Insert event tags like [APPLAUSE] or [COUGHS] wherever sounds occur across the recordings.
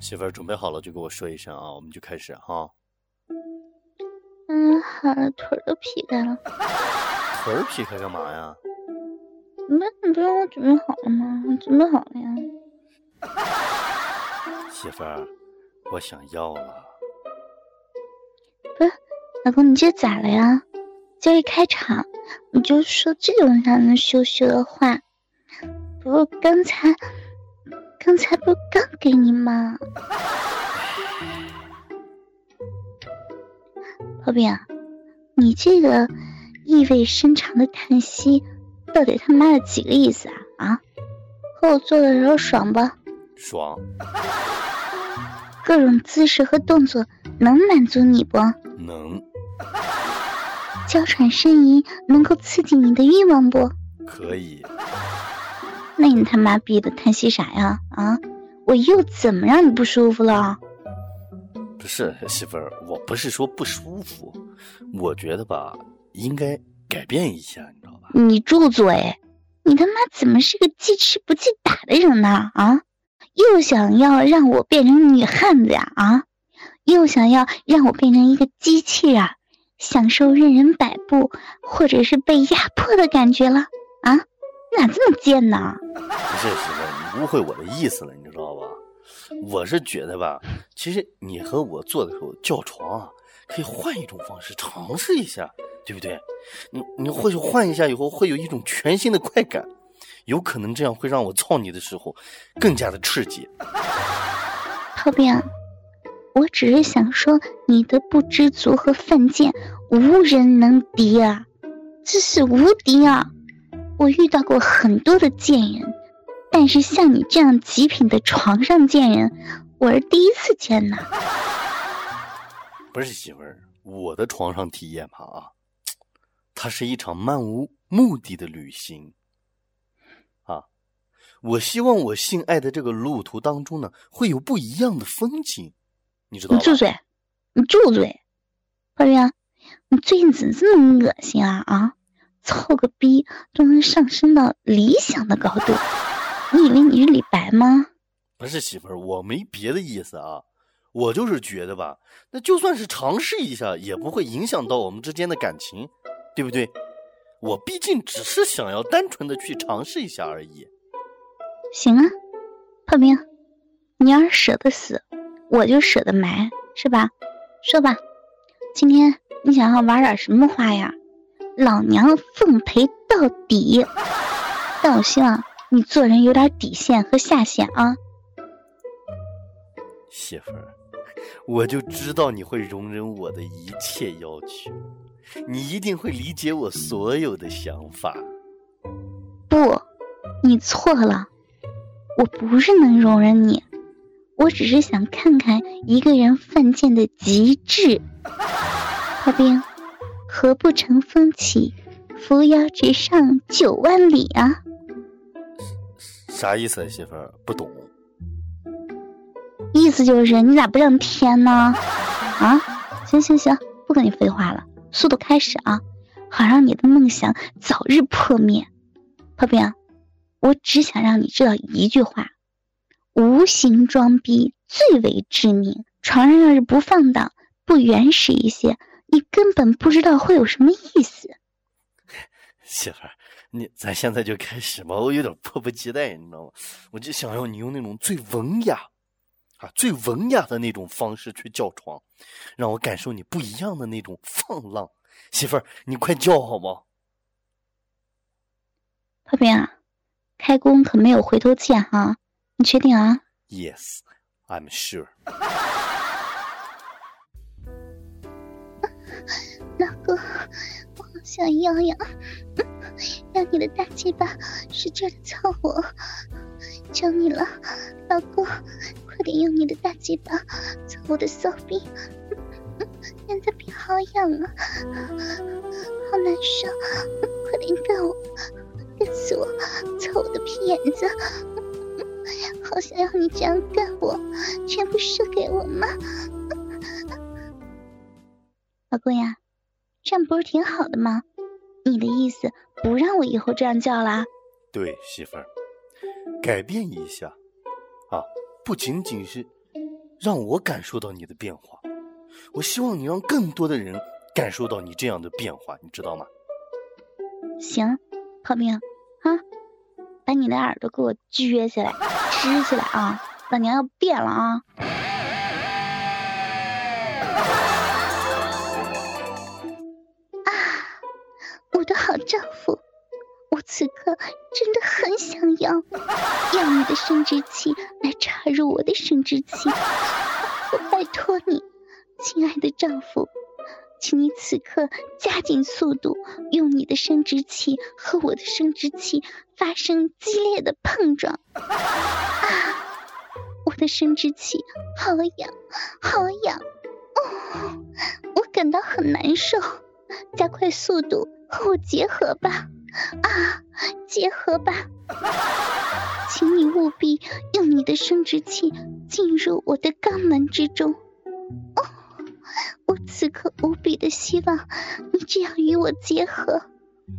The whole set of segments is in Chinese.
媳妇儿准备好了就给我说一声啊，我们就开始哈。嗯，好了，腿儿都劈开了。[LAUGHS] 腿儿劈开干嘛呀？那你不让我准备好了吗？我准备好了呀。[LAUGHS] 媳妇儿，我想要了。不是，老公，你这咋了呀？今儿一开场你就说这种让人羞羞的话，不过刚才。刚才不刚给你吗，宝贝啊，你这个意味深长的叹息，到底他妈的几个意思啊？啊，和我做的时候爽不？爽。各种姿势和动作能满足你不？能。娇喘呻吟能够刺激你的欲望不？可以。那你他妈逼的叹息啥呀？啊，我又怎么让你不舒服了？不是媳妇儿，我不是说不舒服，我觉得吧，应该改变一下，你知道吧？你住嘴！你他妈怎么是个记吃不记打的人呢？啊，又想要让我变成女汉子呀？啊，又想要让我变成一个机器人，享受任人摆布或者是被压迫的感觉了？啊？你咋这么贱呢？不是媳妇，你误会我的意思了，你知道吧？我是觉得吧，其实你和我做的时候叫床啊，可以换一种方式尝试一下，对不对？你你或许换一下以后会有一种全新的快感，有可能这样会让我操你的时候更加的刺激。炮兵，我只是想说，你的不知足和犯贱无人能敌啊，这是无敌啊！我遇到过很多的贱人，但是像你这样极品的床上贱人，我是第一次见呢。不是媳妇儿，我的床上体验吧啊，它是一场漫无目的的旅行啊。我希望我性爱的这个路途当中呢，会有不一样的风景，你知道吗？你住嘴！你住嘴！宝贝啊，你最近怎么这么恶心啊啊！凑个逼都能上升到理想的高度，你以为你是李白吗？不是媳妇儿，我没别的意思啊，我就是觉得吧，那就算是尝试一下，也不会影响到我们之间的感情，对不对？我毕竟只是想要单纯的去尝试一下而已。行啊，破冰，你要是舍得死，我就舍得埋，是吧？说吧，今天你想要玩点什么花样？老娘奉陪到底，但我希望你做人有点底线和下限啊，媳妇儿，我就知道你会容忍我的一切要求，你一定会理解我所有的想法。不，你错了，我不是能容忍你，我只是想看看一个人犯贱的极致，[LAUGHS] 炮兵。何不乘风起，扶摇直上九万里啊？啥意思啊，媳妇儿？不懂。意思就是你咋不上天呢？啊？行行行，不跟你废话了，速度开始啊！好让你的梦想早日破灭。炮兵，我只想让你知道一句话：无形装逼最为致命。床上要是不放荡，不原始一些。你根本不知道会有什么意思，[LAUGHS] 媳妇儿，你咱现在就开始吧，我有点迫不及待，你知道吗？我就想要你用那种最文雅啊、最文雅的那种方式去叫床，让我感受你不一样的那种放浪。媳妇儿，你快叫好吗？炮兵啊，开工可没有回头箭哈，你确定啊？Yes, I'm sure. 老公，我好想要呀！让你的大鸡巴使劲的操我，求你了，老公，快点用你的大鸡巴操我的骚逼，现在变好痒啊，好难受，快点干我，干死我，操我的屁眼子，好想要你这样干我，全部射给我吗？老公呀，这样不是挺好的吗？你的意思不让我以后这样叫啦？对，媳妇儿，改变一下啊，不仅仅是让我感受到你的变化，我希望你让更多的人感受到你这样的变化，你知道吗？行，炮兵啊，把你的耳朵给我撅起来，支起来啊！老娘要变了啊！啊，我的好丈夫，我此刻真的很想要，要你的生殖器来插入我的生殖器，我拜托你，亲爱的丈夫，请你此刻加紧速度，用你的生殖器和我的生殖器发生激烈的碰撞。啊，我的生殖器好痒，好痒，哦，我感到很难受。加快速度，和我结合吧！啊，结合吧！请你务必用你的生殖器进入我的肛门之中。哦，我此刻无比的希望你这样与我结合。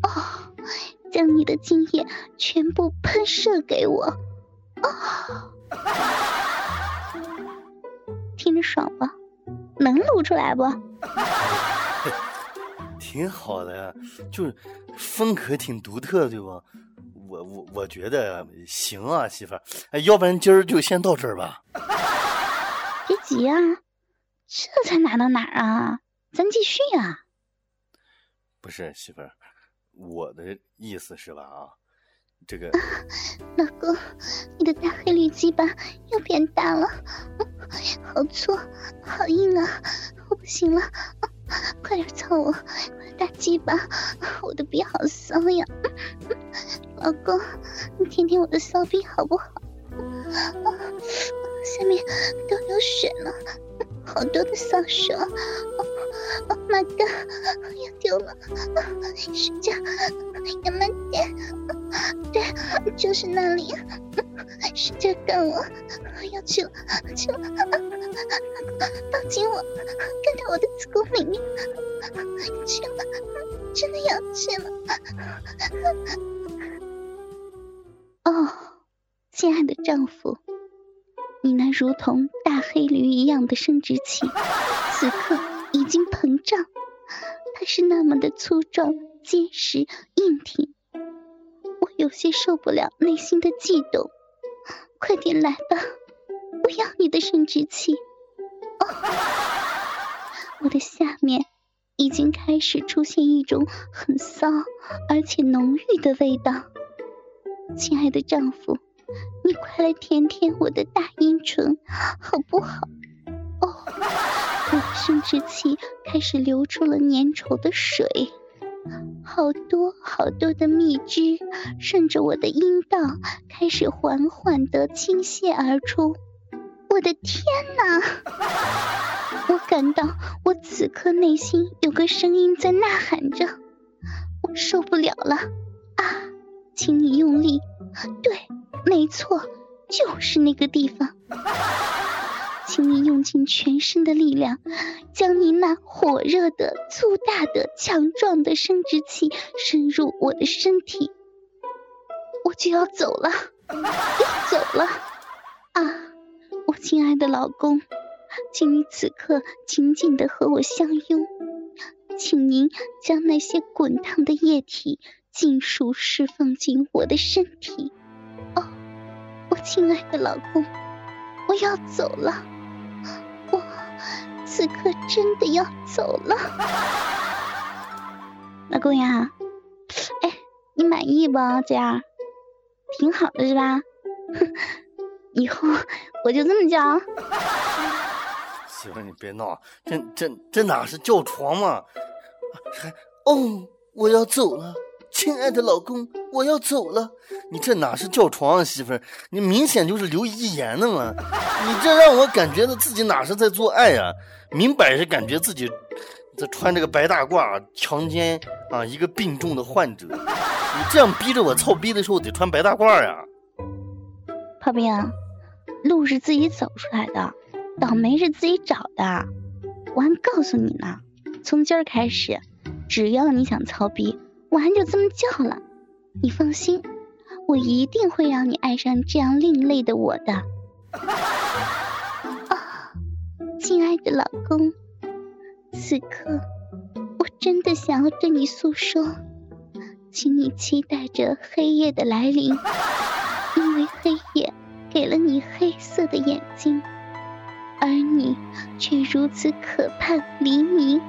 哦，将你的精液全部喷射给我。哦，听着爽吧？能录出来不？挺好的呀，就是风格挺独特，对吧？我我我觉得行啊，媳妇儿，哎，要不然今儿就先到这儿吧。[LAUGHS] 别急啊，这才哪到哪儿啊？咱继续啊。不是媳妇儿，我的意思是吧？啊，这个 [LAUGHS] 老公，你的大黑驴鸡巴又变大了，好粗，好硬啊！我不行了。[LAUGHS] 快点操我，大鸡巴！我的逼好骚呀！[LAUGHS] 老公，你舔舔我的骚逼好不好？下面都流血了，好多的骚手！Oh my god，要丢了！使劲，要慢点。对，就是那里。使劲干我！要去了，去了！抱紧我，干到我的子宫里面！去了，真的要去了！哦，亲爱的丈夫，你那如同大黑驴一样的生殖器，此刻已经膨胀，它是那么的粗壮、结实、硬挺，我有些受不了内心的悸动。快点来吧！要你的生殖器。哦，我的下面已经开始出现一种很骚而且浓郁的味道。亲爱的丈夫，你快来舔舔我的大阴唇，好不好？哦，我的生殖器开始流出了粘稠的水。好多好多的蜜汁顺着我的阴道开始缓缓地倾泻而出，我的天哪！我感到我此刻内心有个声音在呐喊着，我受不了了啊！请你用力，对，没错，就是那个地方。请你用尽全身的力量，将你那火热的、粗大的、强壮的生殖器深入我的身体。我就要走了，要走了啊！我亲爱的老公，请你此刻紧紧的和我相拥，请您将那些滚烫的液体尽数释放进我的身体。哦，我亲爱的老公，我要走了。我此刻真的要走了，[LAUGHS] 老公呀，哎，你满意不？这样挺好的是吧？以后我就这么叫。[LAUGHS] 媳妇，你别闹，这这这哪是叫床嘛？还哦，我要走了。亲爱的老公，我要走了。你这哪是叫床啊，媳妇儿？你明显就是留遗言呢嘛！你这让我感觉到自己哪是在做爱呀？明摆着感觉自己在穿这个白大褂强奸啊一个病重的患者。你这样逼着我操逼的时候得穿白大褂呀？炮兵，路是自己走出来的，倒霉是自己找的。我还告诉你呢，从今儿开始，只要你想操逼，我还就这么叫了。你放心，我一定会让你爱上这样另类的我的。[LAUGHS] 啊，亲爱的老公，此刻我真的想要对你诉说，请你期待着黑夜的来临，给了你黑色的眼睛。而你却如此渴盼黎明。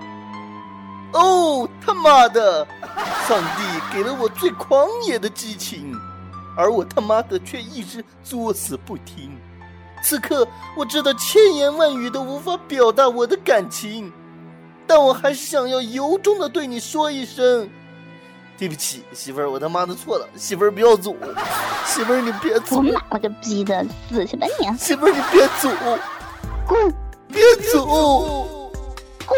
哦，他妈的！上帝给了我最狂野的激情，而我他妈的却一直作死不听。此刻我知道千言万语都无法表达我的感情，但我还是想要由衷的对你说一声：对不起，媳妇儿，我他妈的错了。媳妇儿不要走，媳妇儿你别走。我妈了个逼的，死去吧你！媳妇儿你别走。滚！别走！滚！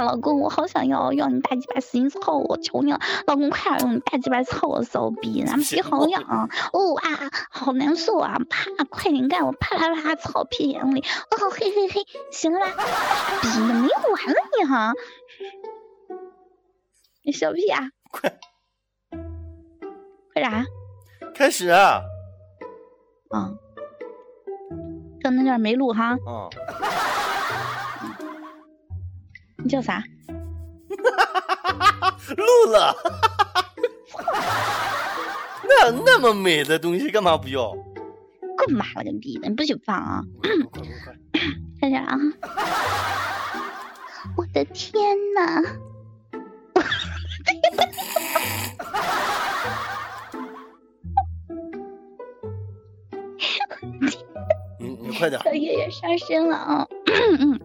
啊，老公，我好想要要你大鸡巴使劲操我，求你了，老公，快点用你大鸡巴操我骚逼，咱逼好痒，哦啊，好难受啊，啪，快点干，我啪啪啪操屁眼里，哦嘿嘿嘿，行了吧？逼的没完了你哈！你小屁啊！快，快啥？开始啊！啊，刚那段没录哈。啊。你叫啥？[LAUGHS] 录了。[LAUGHS] 那那么美的东西干嘛不要？滚妈了个逼的！你不许放啊！快快快！开始 [COUGHS] 啊！[LAUGHS] 我的天哪！你你快点！小月月上身了啊！重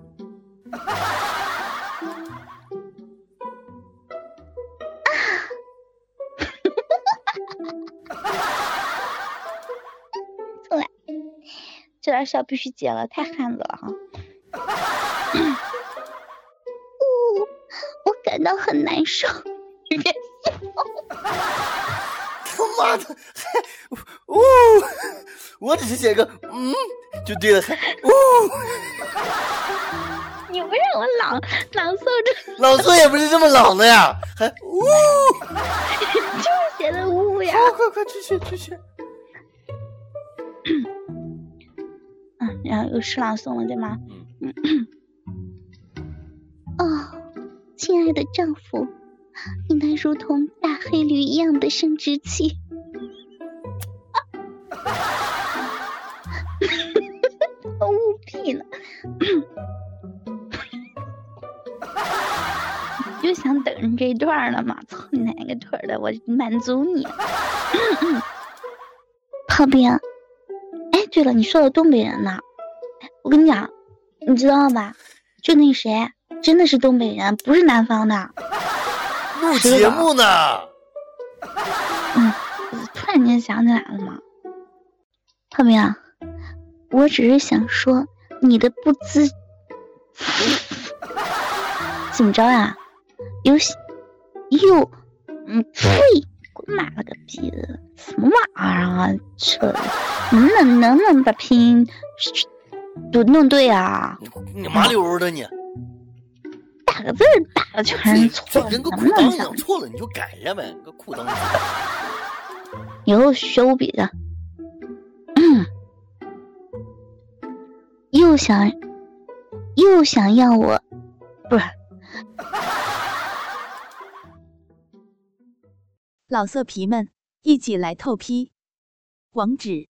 这段笑必须接了，太汉子了哈！呜，我感到很难受。别笑！他妈的，还呜！我只是写个嗯就对了，还呜！你不让我朗朗诵这，朗诵也不是这么朗的呀，还呜！[LAUGHS] 就是写的呜呀！快快快，继续继续。嗯，然后又是朗诵了对吗？嗯。哦，亲爱的丈夫。你那如同大黑驴一样的生殖器，[LAUGHS] 我误屁了，就想等着这段了嘛，操你奶个腿的，我满足你。[COUGHS] 炮兵，哎，对了，你说的东北人呢？我跟你讲，你知道吧？就那谁，真的是东北人，不是南方的。录节目呢。嗯，突然间想起来了嘛。炮兵，我只是想说你的不知怎么着呀？有又嗯呸！滚妈了个逼的，什么玩意儿啊？这能能能不能把拼音都弄对啊？你麻溜的你。打个字打的全是错，跟个裤裆一样，错了你就改呀呗，个裤裆。以后学五笔的，又想又想要我，不是。老色皮们，一起来透批，网址